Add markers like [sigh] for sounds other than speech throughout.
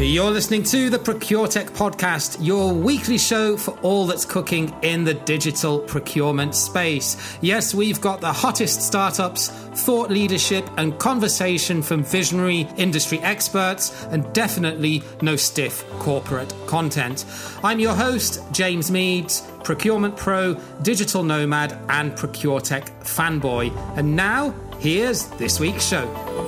You're listening to the ProcureTech podcast, your weekly show for all that's cooking in the digital procurement space. Yes, we've got the hottest startups, thought leadership, and conversation from visionary industry experts, and definitely no stiff corporate content. I'm your host, James Meads, procurement pro, digital nomad, and ProcureTech fanboy. And now, here's this week's show.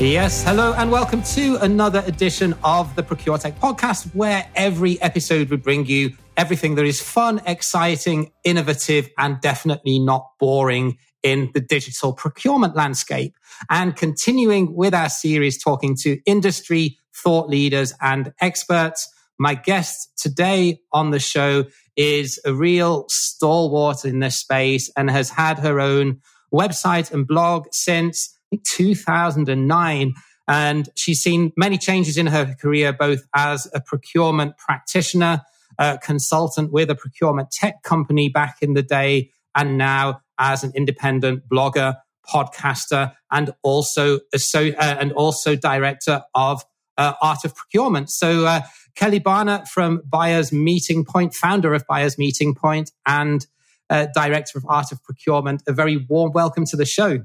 Yes, hello, and welcome to another edition of the ProcureTech podcast, where every episode would bring you everything that is fun, exciting, innovative, and definitely not boring in the digital procurement landscape. And continuing with our series, talking to industry thought leaders and experts. My guest today on the show is a real stalwart in this space and has had her own website and blog since 2009. And she's seen many changes in her career, both as a procurement practitioner, a consultant with a procurement tech company back in the day, and now as an independent blogger, podcaster, and also so, uh, and also director of uh, Art of Procurement. So uh, Kelly Barner from Buyers Meeting Point, founder of Buyers Meeting Point, and uh, director of Art of Procurement. A very warm welcome to the show.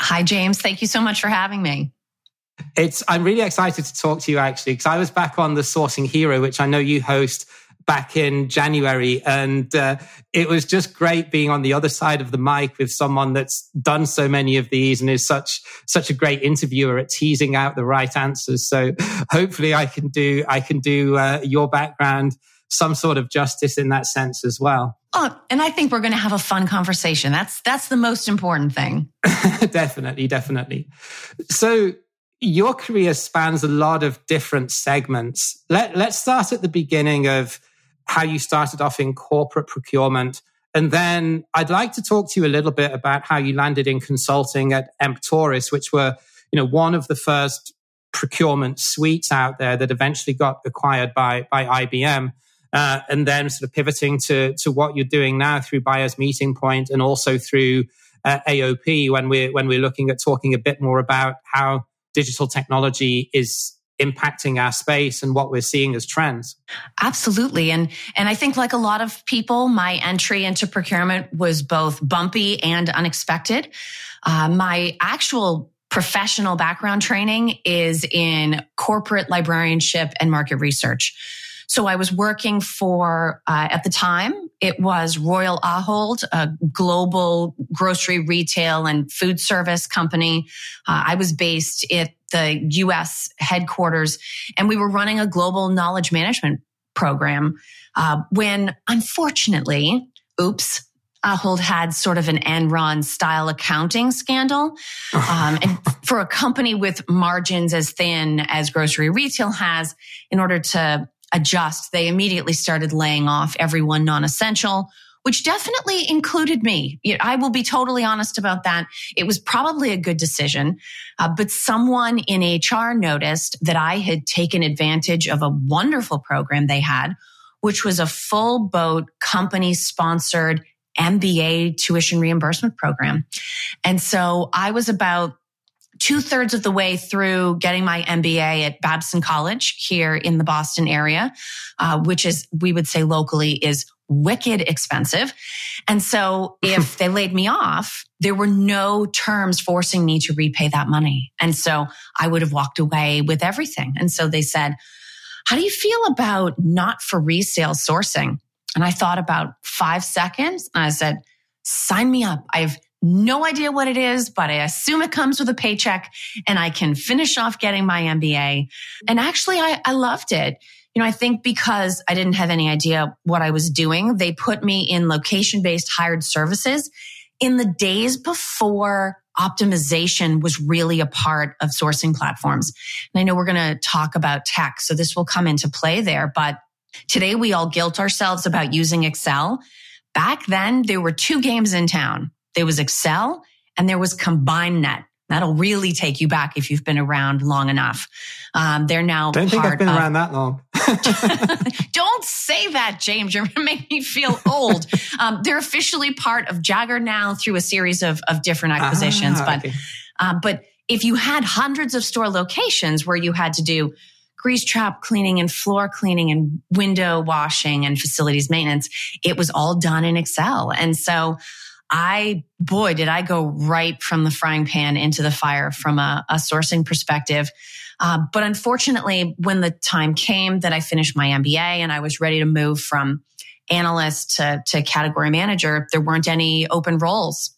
Hi, James. Thank you so much for having me. It's I'm really excited to talk to you actually because I was back on the Sourcing Hero, which I know you host back in January, and uh, it was just great being on the other side of the mic with someone that's done so many of these and is such such a great interviewer at teasing out the right answers. So hopefully, I can do I can do uh, your background some sort of justice in that sense as well. Oh, and I think we're going to have a fun conversation. That's that's the most important thing. [laughs] definitely, definitely. So your career spans a lot of different segments. Let, let's start at the beginning of how you started off in corporate procurement. And then I'd like to talk to you a little bit about how you landed in consulting at Emptoris, which were, you know, one of the first procurement suites out there that eventually got acquired by, by IBM uh, and then sort of pivoting to to what you're doing now through buyers meeting point and also through uh, AOP when we're when we're looking at talking a bit more about how digital technology is impacting our space and what we're seeing as trends. Absolutely. And and I think like a lot of people, my entry into procurement was both bumpy and unexpected. Uh, my actual professional background training is in corporate librarianship and market research. So I was working for, uh, at the time, it was Royal Ahold, a global grocery retail and food service company. Uh, I was based at the US headquarters and we were running a global knowledge management program. Uh, when unfortunately, oops, Ahold had sort of an Enron style accounting scandal. [laughs] Um, and for a company with margins as thin as grocery retail has, in order to adjust, they immediately started laying off everyone non essential, which definitely included me. I will be totally honest about that. It was probably a good decision, uh, but someone in HR noticed that I had taken advantage of a wonderful program they had, which was a full boat company sponsored MBA tuition reimbursement program. And so I was about two thirds of the way through getting my MBA at Babson College here in the Boston area, uh, which is, we would say locally is wicked expensive. And so [laughs] if they laid me off, there were no terms forcing me to repay that money. And so I would have walked away with everything. And so they said, how do you feel about not for resale sourcing? And I thought about five seconds and I said, sign me up. I've no idea what it is, but I assume it comes with a paycheck and I can finish off getting my MBA. And actually, I, I loved it. You know, I think because I didn't have any idea what I was doing, they put me in location based hired services in the days before optimization was really a part of sourcing platforms. And I know we're going to talk about tech, so this will come into play there. But today we all guilt ourselves about using Excel. Back then, there were two games in town there was Excel and there was CombineNet. That'll really take you back if you've been around long enough. Um, they're now. Don't think I've been of, around that long. [laughs] [laughs] Don't say that, James. You're going to make me feel old. um, they're officially part of Jaggaer now through a series of, of different acquisitions. Ah, but, okay. uh, but if you had hundreds of store locations where you had to do grease trap cleaning and floor cleaning and window washing and facilities maintenance, it was all done in Excel. And so I, boy, did I go right from the frying pan into the fire from a, a sourcing perspective. Uh, but unfortunately, when the time came that I finished my MBA and I was ready to move from analyst to, to category manager, there weren't any open roles.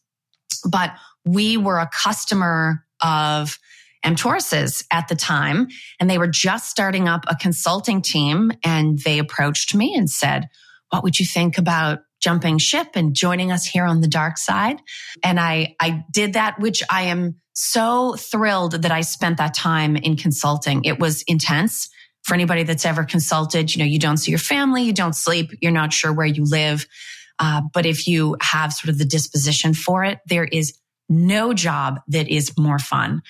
But we were a customer of Emptoris's at the time, and they were just starting up a consulting team. And they approached me and said, What would you think about jumping ship and joining us here on the dark side? And I, I did that, which I am so thrilled that I spent that time in consulting. It was intense for anybody that's ever consulted. You know, you don't see your family, you don't sleep, you're not sure where you live. Uh, but if you have sort of the disposition for it, there is no job that is more fun.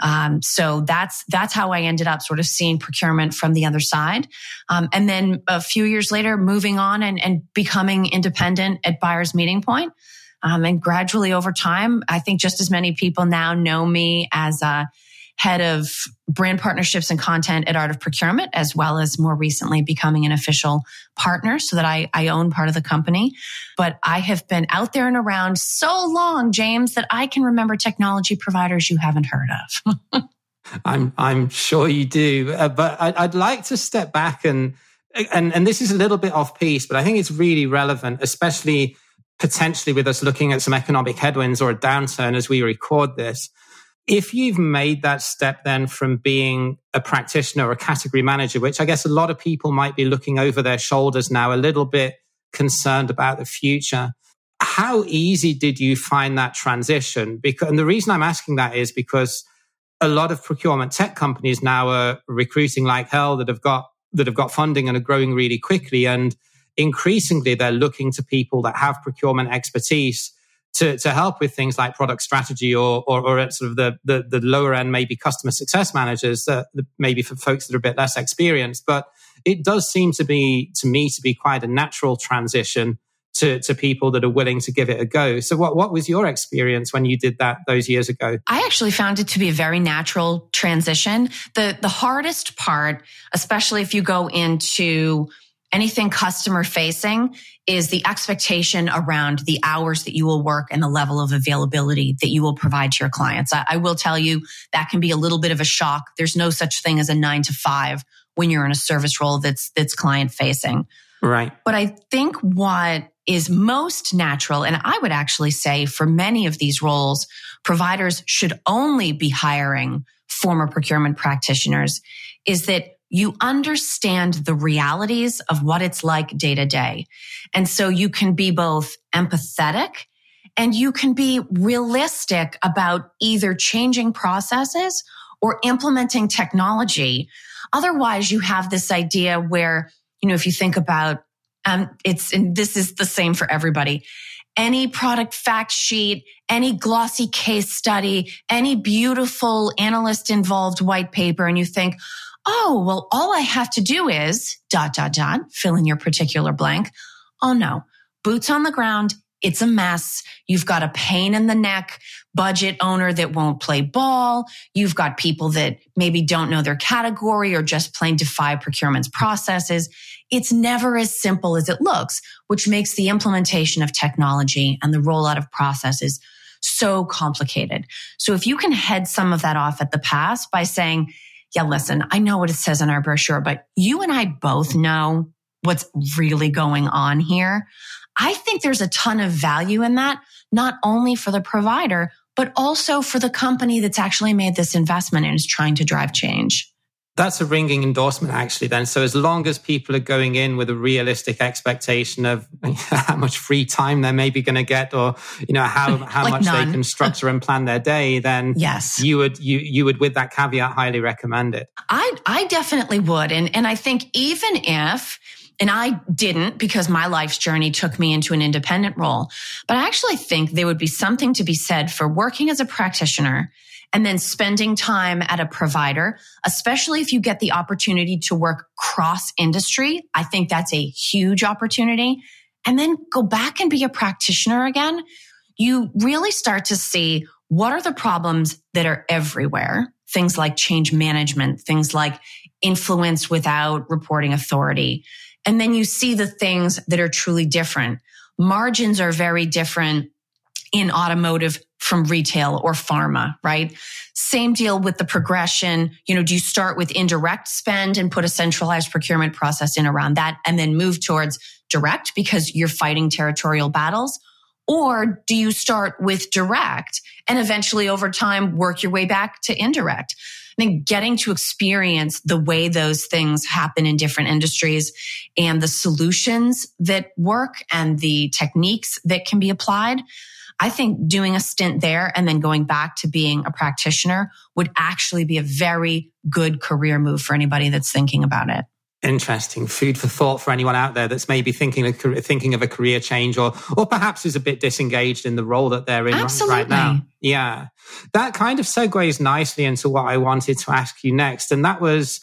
Um, so that's that's how I ended up sort of seeing procurement from the other side, um, and then a few years later, moving on and, and becoming independent at Buyers Meeting Point. Um, and gradually over time, I think just as many people now know me as a head of brand partnerships and content at Art of Procurement, as well as more recently becoming an official partner so that I, I own part of the company. But I have been out there and around so long, James, that I can remember technology providers you haven't heard of. [laughs] I'm I'm sure you do, uh, but I'd, I'd like to step back and and and this is a little bit off piece, but I think it's really relevant, especially potentially with us looking at some economic headwinds or a downturn as we record this. If you've made that step then from being a practitioner or a category manager, which I guess a lot of people might be looking over their shoulders now, a little bit concerned about the future, how easy did you find that transition? Because, and the reason I'm asking that is because a lot of procurement tech companies now are recruiting like hell that have got that have got funding and are growing really quickly. And increasingly they're looking to people that have procurement expertise to, to help with things like product strategy or, or, or at sort of the, the, the, lower end, maybe customer success managers, uh, maybe for folks that are a bit less experienced. But it does seem to be, to me, to be quite a natural transition to, to people that are willing to give it a go. So what, what was your experience when you did that those years ago? I actually found it to be a very natural transition. The, the hardest part, especially if you go into anything customer facing is the expectation around the hours that you will work and the level of availability that you will provide to your clients. I, I, will tell you that can be a little bit of a shock. There's no such thing as a nine to five when you're in a service role that's, that's client facing. Right. But I think what is most natural, and I would actually say for many of these roles, providers should only be hiring former procurement practitioners is that you understand the realities of what it's like day to day. And so you can be both empathetic and you can be realistic about either changing processes or implementing technology. Otherwise, you have this idea where, you know, if you think about, um, it's, and this is the same for everybody. Any product fact sheet, any glossy case study, any beautiful analyst involved white paper, and you think, oh, well, all I have to do is dot, dot, dot, fill in your particular blank. Oh no, boots on the ground. It's a mess. You've got a pain in the neck budget owner that won't play ball. You've got people that maybe don't know their category or just plain defy procurement's processes. It's never as simple as it looks, which makes the implementation of technology and the rollout of processes so complicated. So if you can head some of that off at the pass by saying, yeah, listen, I know what it says in our brochure, but you and I both know what's really going on here. I think there's a ton of value in that, not only for the provider, but also for the company that's actually made this investment and is trying to drive change. That's a ringing endorsement, actually, then. So, as long as people are going in with a realistic expectation of [laughs] how much free time they're maybe going to get, or you know how [laughs] how like much none. they can structure and plan their day, then yes, you would you you would, with that caveat, highly recommend it. I I definitely would, and and I think even if And I didn't because my life's journey took me into an independent role. But I actually think there would be something to be said for working as a practitioner and then spending time at a provider, especially if you get the opportunity to work cross industry. I think that's a huge opportunity. And then go back and be a practitioner again. You really start to see what are the problems that are everywhere? Things like change management, things like influence without reporting authority. And then you see the things that are truly different. Margins are very different in automotive from retail or pharma, right? Same deal with the progression. You know, do you start with indirect spend and put a centralized procurement process in around that and then move towards direct because you're fighting territorial battles? Or do you start with direct and eventually over time work your way back to indirect? I think getting to experience the way those things happen in different industries and the solutions that work and the techniques that can be applied. I think doing a stint there and then going back to being a practitioner would actually be a very good career move for anybody that's thinking about it. Interesting food for thought for anyone out there that's maybe thinking of, thinking of a career change or or perhaps is a bit disengaged in the role that they're in Absolutely. right now. Yeah, that kind of segues nicely into what I wanted to ask you next, and that was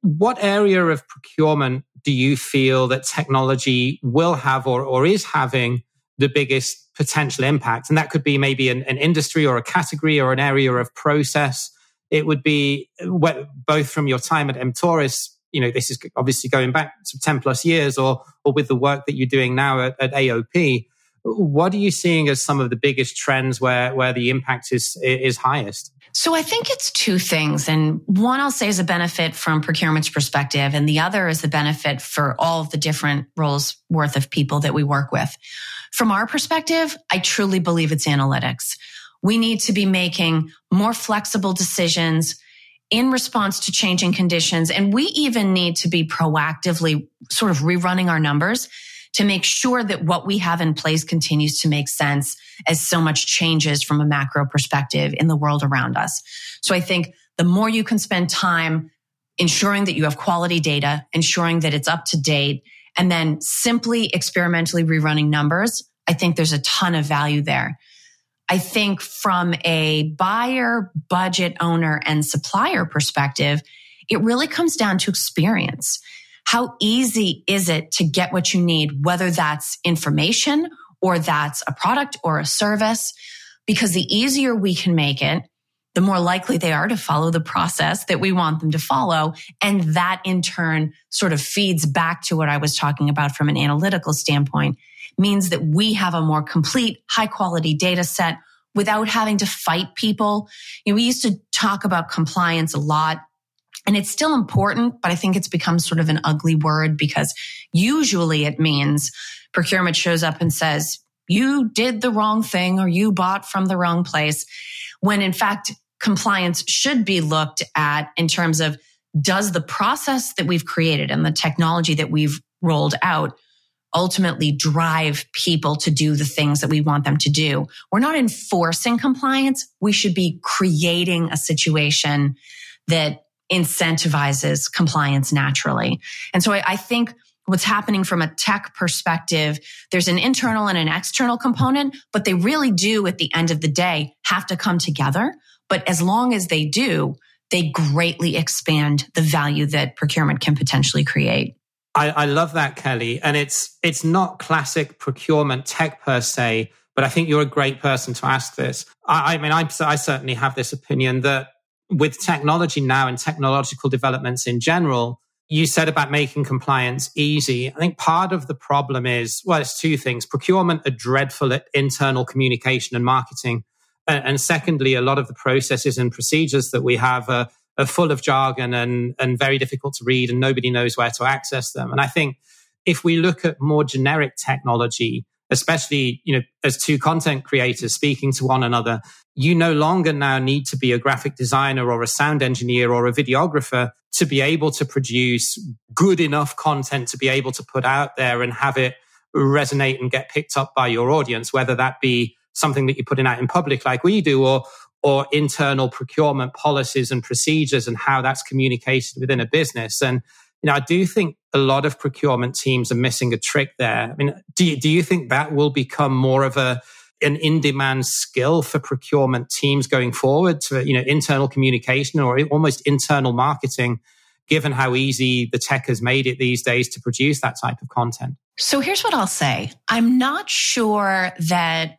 what area of procurement do you feel that technology will have or or is having the biggest potential impact? And that could be maybe an, an industry or a category or an area of process. It would be both from your time at Emptoris you know, this is obviously going back to 10 plus years or, or with the work that you're doing now at, at AOP. What are you seeing as some of the biggest trends where, where the impact is, is highest? So I think it's two things. And one I'll say is a benefit from procurement's perspective. And the other is the benefit for all of the different roles worth of people that we work with. From our perspective, I truly believe it's analytics. We need to be making more flexible decisions in response to changing conditions. And we even need to be proactively sort of rerunning our numbers to make sure that what we have in place continues to make sense as so much changes from a macro perspective in the world around us. So I think the more you can spend time ensuring that you have quality data, ensuring that it's up to date, and then simply experimentally rerunning numbers, I think there's a ton of value there. I think from a buyer, budget owner, and supplier perspective, it really comes down to experience. How easy is it to get what you need, whether that's information or that's a product or a service? Because the easier we can make it, the more likely they are to follow the process that we want them to follow. And that in turn sort of feeds back to what I was talking about from an analytical standpoint means that we have a more complete, high quality data set without having to fight people. You know, we used to talk about compliance a lot and it's still important, but I think it's become sort of an ugly word because usually it means procurement shows up and says, you did the wrong thing or you bought from the wrong place. When in fact, compliance should be looked at in terms of does the process that we've created and the technology that we've rolled out ultimately drive people to do the things that we want them to do. We're not enforcing compliance. We should be creating a situation that incentivizes compliance naturally. And so I, I think what's happening from a tech perspective, there's an internal and an external component, but they really do at the end of the day have to come together. But as long as they do, they greatly expand the value that procurement can potentially create. I, I love that, Kelly. And it's it's not classic procurement tech per se, but I think you're a great person to ask this. I, I mean, I, I certainly have this opinion that with technology now and technological developments in general, you said about making compliance easy. I think part of the problem is, well, it's two things. Procurement are dreadful at internal communication and marketing. And, secondly, a lot of the processes and procedures that we have are are full of jargon and, and very difficult to read and nobody knows where to access them. And I think if we look at more generic technology, especially, you know, as two content creators speaking to one another, you no longer now need to be a graphic designer or a sound engineer or a videographer to be able to produce good enough content to be able to put out there and have it resonate and get picked up by your audience, whether that be something that you're putting out in public like we do or or internal procurement policies and procedures and how that's communicated within a business. And you know, I do think a lot of procurement teams are missing a trick there. I mean, do you, do you think that will become more of a, an in-demand skill for procurement teams going forward to, you know, internal communication or almost internal marketing, given how easy the tech has made it these days to produce that type of content? So here's what I'll say. I'm not sure that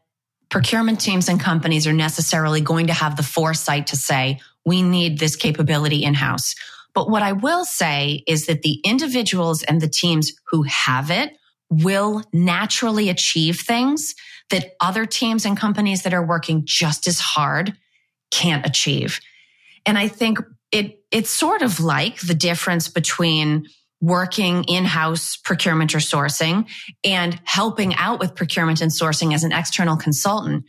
procurement teams and companies are necessarily going to have the foresight to say, we need this capability in house. But what I will say is that the individuals and the teams who have it will naturally achieve things that other teams and companies that are working just as hard can't achieve. And I think it, it's sort of like the difference between working in-house procurement or sourcing and helping out with procurement and sourcing as an external consultant.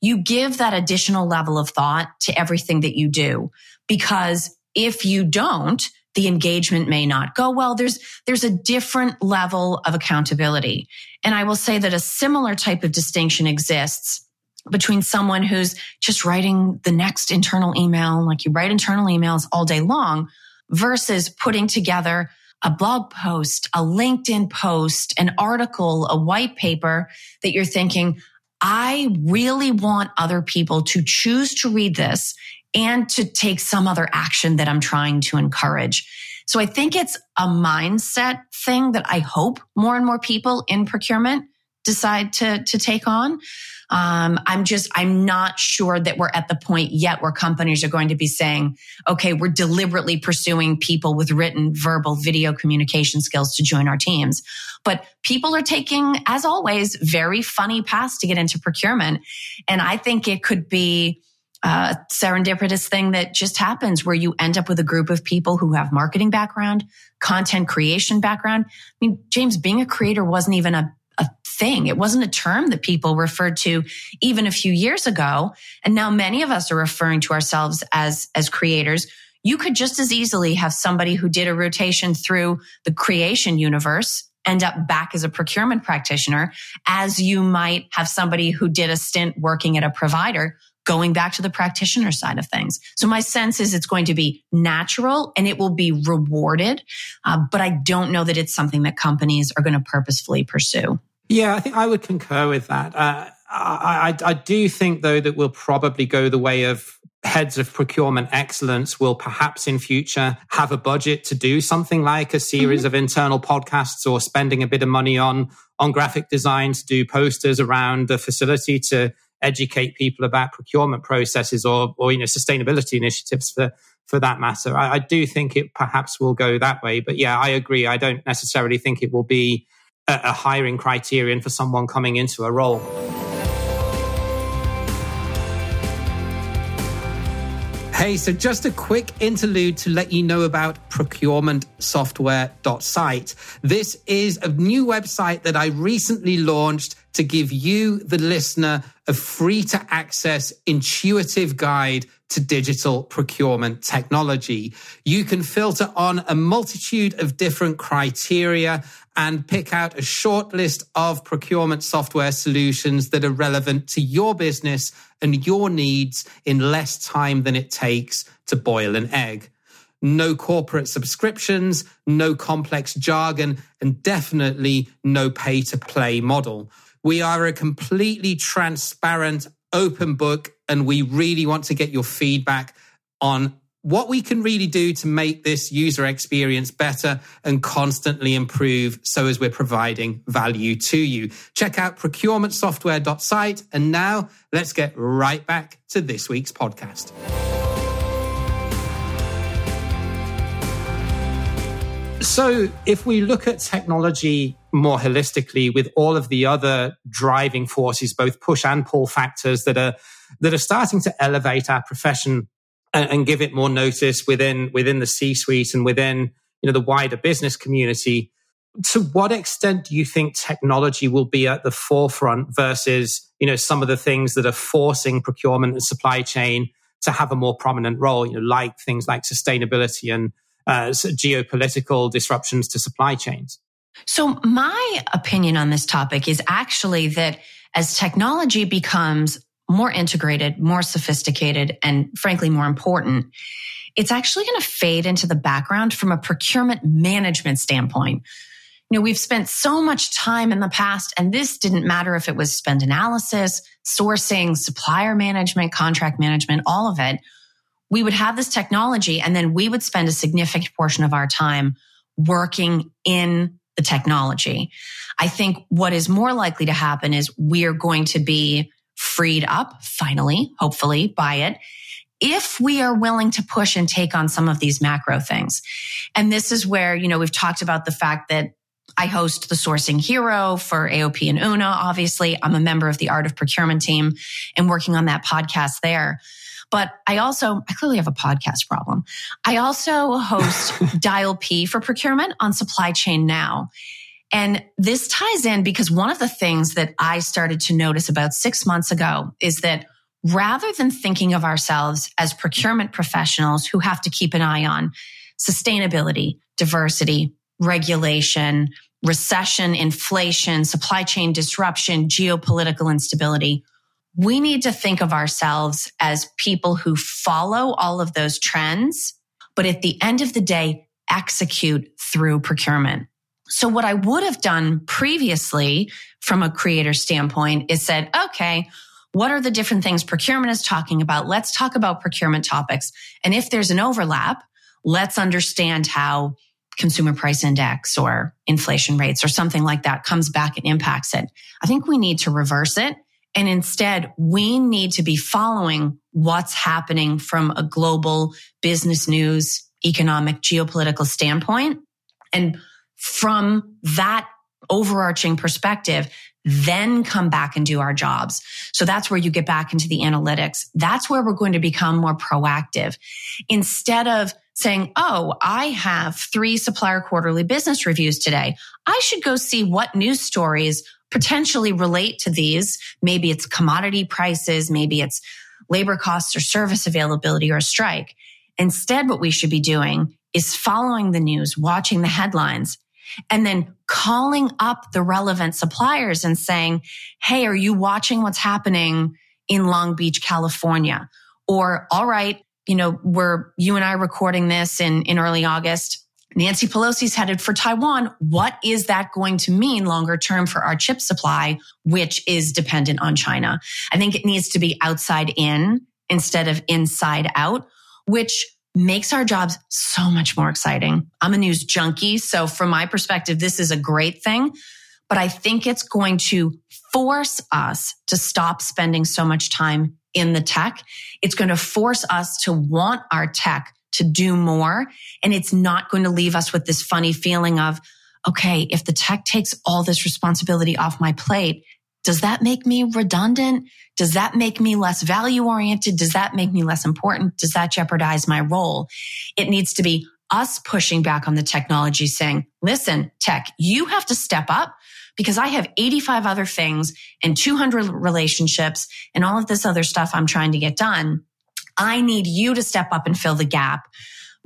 You give that additional level of thought to everything that you do because if you don't, the engagement may not go well. There's, there's a different level of accountability. And I will say that a similar type of distinction exists between someone who's just writing the next internal email, like you write internal emails all day long versus putting together a blog post, a LinkedIn post, an article, a white paper that you're thinking, I really want other people to choose to read this and to take some other action that I'm trying to encourage. So I think it's a mindset thing that I hope more and more people in procurement decide to, to take on. Um, I'm just, I'm not sure that we're at the point yet where companies are going to be saying, okay, we're deliberately pursuing people with written, verbal, video communication skills to join our teams. But people are taking, as always, very funny paths to get into procurement. And I think it could be, a serendipitous thing that just happens where you end up with a group of people who have marketing background, content creation background. I mean, James, being a creator wasn't even a thing. It wasn't a term that people referred to even a few years ago. And now many of us are referring to ourselves as, as creators. You could just as easily have somebody who did a rotation through the creation universe end up back as a procurement practitioner as you might have somebody who did a stint working at a provider going back to the practitioner side of things. So my sense is it's going to be natural and it will be rewarded. Uh, but I don't know that it's something that companies are going to purposefully pursue. Yeah, I think I would concur with that. Uh, I, I, I do think, though, that we'll probably go the way of heads of procurement excellence will perhaps in future have a budget to do something like a series mm-hmm. of internal podcasts or spending a bit of money on on graphic design to do posters around the facility to educate people about procurement processes or or you know sustainability initiatives for for that matter. I, I do think it perhaps will go that way, but yeah, I agree. I don't necessarily think it will be a, hiring criterion for someone coming into a role. Hey, so just a quick interlude to let you know about procurementsoftware.site. This is a new website that I recently launched to give you, the listener, a free to access intuitive guide to digital procurement technology. You can filter on a multitude of different criteria and pick out a short list of procurement software solutions that are relevant to your business and your needs in less time than it takes to boil an egg. No corporate subscriptions, no complex jargon, and definitely no pay to play model. We are a completely transparent, open book, and we really want to get your feedback on what we can really do to make this user experience better and constantly improve so as we're providing value to you. Check out procurementsoftware.site. And now let's get right back to this week's podcast. So, if we look at technology more holistically with all of the other driving forces, both push and pull factors that are, that are starting to elevate our profession and, and give it more notice within, within the C suite and within, you know, the wider business community. To what extent do you think technology will be at the forefront versus, you know, some of the things that are forcing procurement and supply chain to have a more prominent role, you know, like things like sustainability and uh, geopolitical disruptions to supply chains? So my opinion on this topic is actually that as technology becomes more integrated, more sophisticated, and frankly, more important, it's actually going to fade into the background from a procurement management standpoint. You know, we've spent so much time in the past, and this didn't matter if it was spend analysis, sourcing, supplier management, contract management, all of it. We would have this technology, and then we would spend a significant portion of our time working in the technology. I think what is more likely to happen is we're going to be freed up finally, hopefully by it. If we are willing to push and take on some of these macro things. And this is where, you know, we've talked about the fact that I host the Sourcing Hero for AOP and Una. Obviously, I'm a member of the Art of Procurement team and working on that podcast there. But I also, I clearly have a podcast problem. I also host [laughs] Dial P for procurement on Supply Chain Now. And this ties in because one of the things that I started to notice about six months ago is that rather than thinking of ourselves as procurement professionals who have to keep an eye on sustainability, diversity, regulation, recession, inflation, supply chain disruption, geopolitical instability, we need to think of ourselves as people who follow all of those trends, but at the end of the day, execute through procurement. So what I would have done previously from a creator standpoint is said, okay, what are the different things procurement is talking about? Let's talk about procurement topics. And if there's an overlap, let's understand how consumer price index or inflation rates or something like that comes back and impacts it. I think we need to reverse it. And instead, we need to be following what's happening from a global business news, economic, geopolitical standpoint. And from that overarching perspective, then come back and do our jobs. So that's where you get back into the analytics. That's where we're going to become more proactive instead of saying, Oh, I have three supplier quarterly business reviews today. I should go see what news stories potentially relate to these. Maybe it's commodity prices. Maybe it's labor costs or service availability or a strike. Instead, what we should be doing is following the news, watching the headlines and then calling up the relevant suppliers and saying, Hey, are you watching what's happening in Long Beach, California? Or, all right, you know, we're you and I recording this in, in early August. Nancy Pelosi's headed for Taiwan. What is that going to mean longer term for our chip supply, which is dependent on China? I think it needs to be outside in instead of inside out, which makes our jobs so much more exciting. I'm a news junkie. So from my perspective, this is a great thing, but I think it's going to force us to stop spending so much time in the tech. It's going to force us to want our tech to do more. And it's not going to leave us with this funny feeling of, okay, if the tech takes all this responsibility off my plate, does that make me redundant? Does that make me less value oriented? Does that make me less important? Does that jeopardize my role? It needs to be us pushing back on the technology saying, listen, tech, you have to step up because I have 85 other things and 200 relationships and all of this other stuff I'm trying to get done. I need you to step up and fill the gap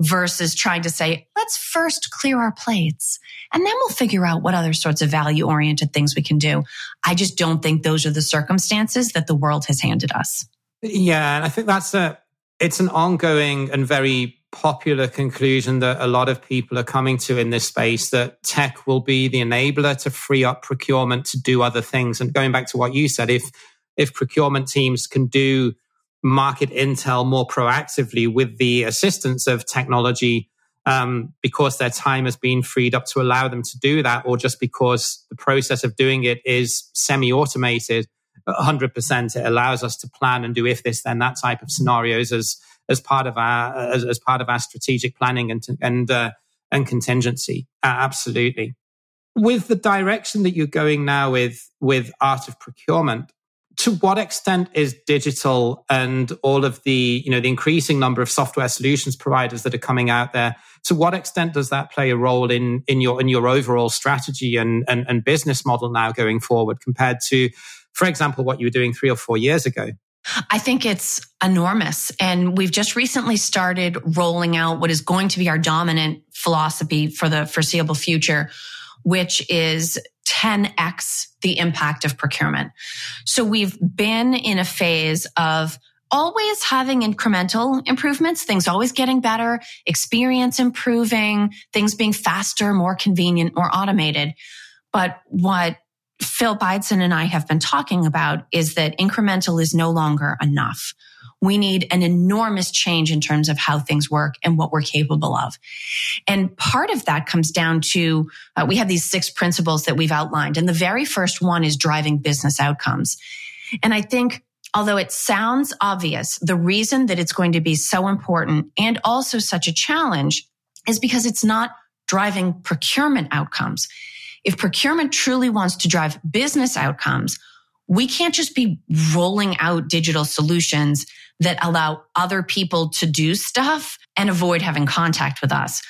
versus trying to say, let's first clear our plates and then we'll figure out what other sorts of value oriented things we can do. I just don't think those are the circumstances that the world has handed us. Yeah. And I think that's a, it's an ongoing and very popular conclusion that a lot of people are coming to in this space that tech will be the enabler to free up procurement to do other things. And going back to what you said, if, if procurement teams can do market intel more proactively with the assistance of technology um, because their time has been freed up to allow them to do that, or just because the process of doing it is semi automated. 100% it allows us to plan and do if this then that type of scenarios as as part of our as, as part of our strategic planning and and uh, and contingency uh, absolutely with the direction that you're going now with with art of procurement to what extent is digital and all of the you know the increasing number of software solutions providers that are coming out there to what extent does that play a role in in your in your overall strategy and and, and business model now going forward compared to for example what you were doing three or four years ago I think it's enormous. And we've just recently started rolling out what is going to be our dominant philosophy for the foreseeable future, which is 10x the impact of procurement. So we've been in a phase of always having incremental improvements, things always getting better, experience improving, things being faster, more convenient, more automated. But what Phil Ideson and I have been talking about is that incremental is no longer enough. We need an enormous change in terms of how things work and what we're capable of. And part of that comes down to uh, we have these six principles that we've outlined. And the very first one is driving business outcomes. And I think although it sounds obvious, the reason that it's going to be so important and also such a challenge is because it's not driving procurement outcomes. If procurement truly wants to drive business outcomes, we can't just be rolling out digital solutions that allow other people to do stuff and avoid having contact with us.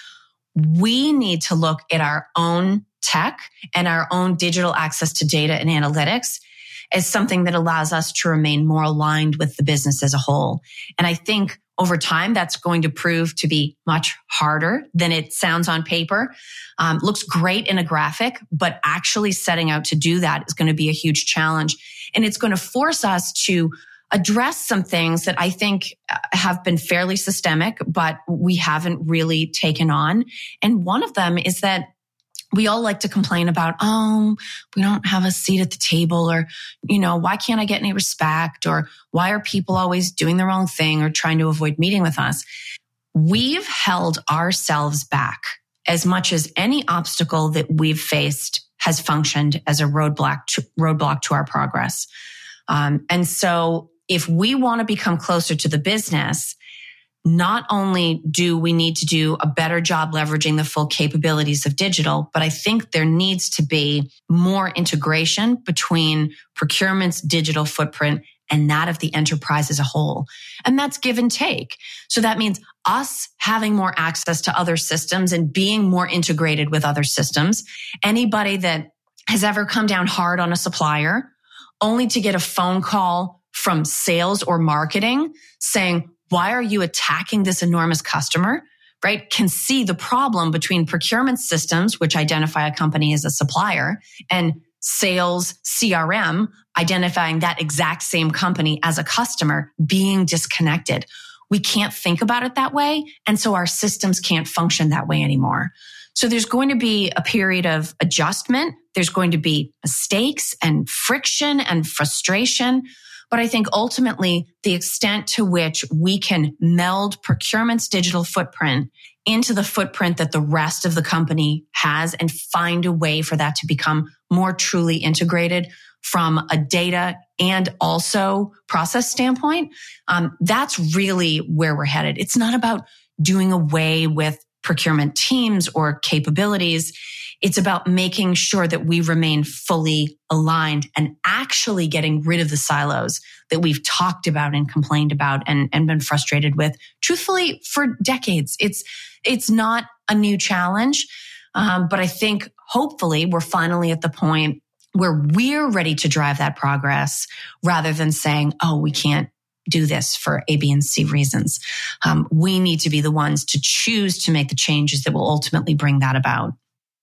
We need to look at our own tech and our own digital access to data and analytics as something that allows us to remain more aligned with the business as a whole. And I think over time, that's going to prove to be much harder than it sounds on paper. Um, looks great in a graphic, but actually setting out to do that is going to be a huge challenge. And it's going to force us to address some things that I think uh, have been fairly systemic, but we haven't really taken on. And one of them is that we all like to complain about, oh, we don't have a seat at the table or, you know, why can't I get any respect or why are people always doing the wrong thing or trying to avoid meeting with us? We've held ourselves back as much as any obstacle that we've faced has functioned as a roadblock to, roadblock to our progress. Um, and so if we want to become closer to the business, not only do we need to do a better job leveraging the full capabilities of digital, but I think there needs to be more integration between procurement's digital footprint and that of the enterprise as a whole. And that's give and take. So that means us having more access to other systems and being more integrated with other systems. Anybody that has ever come down hard on a supplier only to get a phone call from sales or marketing saying, why are you attacking this enormous customer? Right? Can see the problem between procurement systems, which identify a company as a supplier and sales CRM, identifying that exact same company as a customer being disconnected. We can't think about it that way. And so our systems can't function that way anymore. So there's going to be a period of adjustment. There's going to be mistakes and friction and frustration. But I think ultimately the extent to which we can meld procurement's digital footprint into the footprint that the rest of the company has and find a way for that to become more truly integrated from a data and also process standpoint, um, that's really where we're headed. It's not about doing away with procurement teams or capabilities. It's about making sure that we remain fully aligned and actually getting rid of the silos that we've talked about and complained about and, and been frustrated with, truthfully, for decades. It's, it's not a new challenge. Um, but I think hopefully we're finally at the point where we're ready to drive that progress rather than saying, oh, we can't do this for A, B, and C reasons. Um, we need to be the ones to choose to make the changes that will ultimately bring that about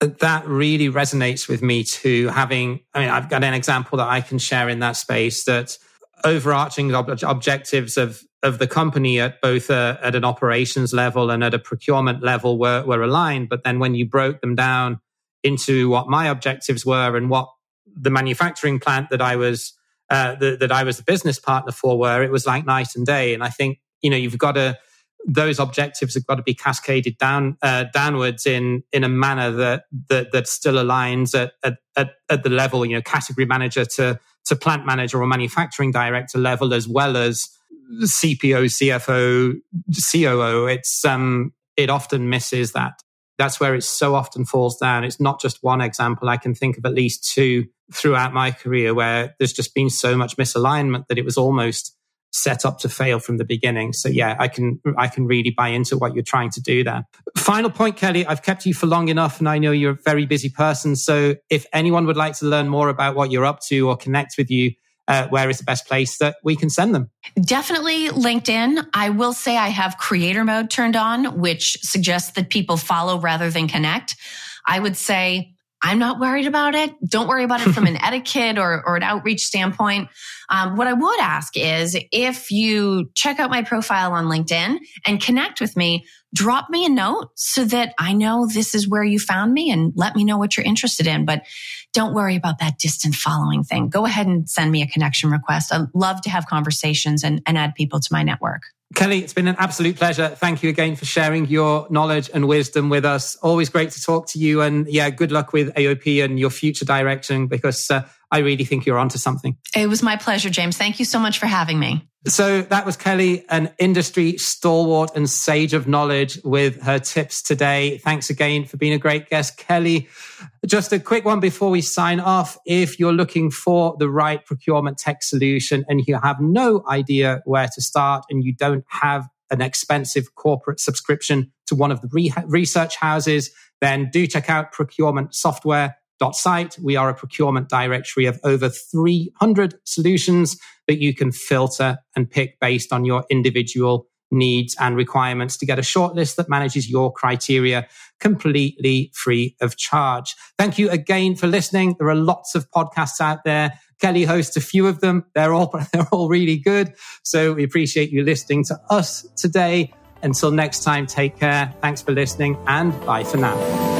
that really resonates with me too. Having, I mean, I've got an example that I can share in that space that overarching ob- objectives of of the company at both a, at an operations level and at a procurement level were were aligned. But then when you broke them down into what my objectives were and what the manufacturing plant that I was uh, the, that I was the business partner for were, it was like night and day. And I think you know you've got to those objectives have got to be cascaded down uh, downwards in in a manner that that, that still aligns at, at, at at the level you know category manager to to plant manager or manufacturing director level as well as CPO, CFO, COO. It's um it often misses that. That's where it so often falls down. It's not just one example. I can think of at least two throughout my career where there's just been so much misalignment that it was almost set up to fail from the beginning. So yeah, I can I can really buy into what you're trying to do there. Final point, Kelly, I've kept you for long enough and I know you're a very busy person. So if anyone would like to learn more about what you're up to or connect with you, uh, where is the best place that we can send them? Definitely LinkedIn. I will say I have creator mode turned on, which suggests that people follow rather than connect. I would say I'm not worried about it. Don't worry about it from an [laughs] etiquette or, or an outreach standpoint. Um, what I would ask is if you check out my profile on LinkedIn and connect with me, drop me a note so that I know this is where you found me and let me know what you're interested in. But don't worry about that distant following thing. Go ahead and send me a connection request. I love to have conversations and, and add people to my network. Kelly, it's been an absolute pleasure. Thank you again for sharing your knowledge and wisdom with us. Always great to talk to you. And yeah, good luck with AOP and your future direction because uh, I really think you're onto something. It was my pleasure, James. Thank you so much for having me. So that was Kelly, an industry stalwart and sage of knowledge with her tips today. Thanks again for being a great guest, Kelly. Just a quick one before we sign off. If you're looking for the right procurement tech solution and you have no idea where to start and you don't have an expensive corporate subscription to one of the re- research houses, then do check out procurement software site. We are a procurement directory of over 300 solutions that you can filter and pick based on your individual needs and requirements to get a shortlist that manages your criteria completely free of charge. Thank you again for listening. There are lots of podcasts out there. Kelly hosts a few of them. They're all, [laughs] they're all really good. So we appreciate you listening to us today. Until next time, take care. Thanks for listening and bye for now.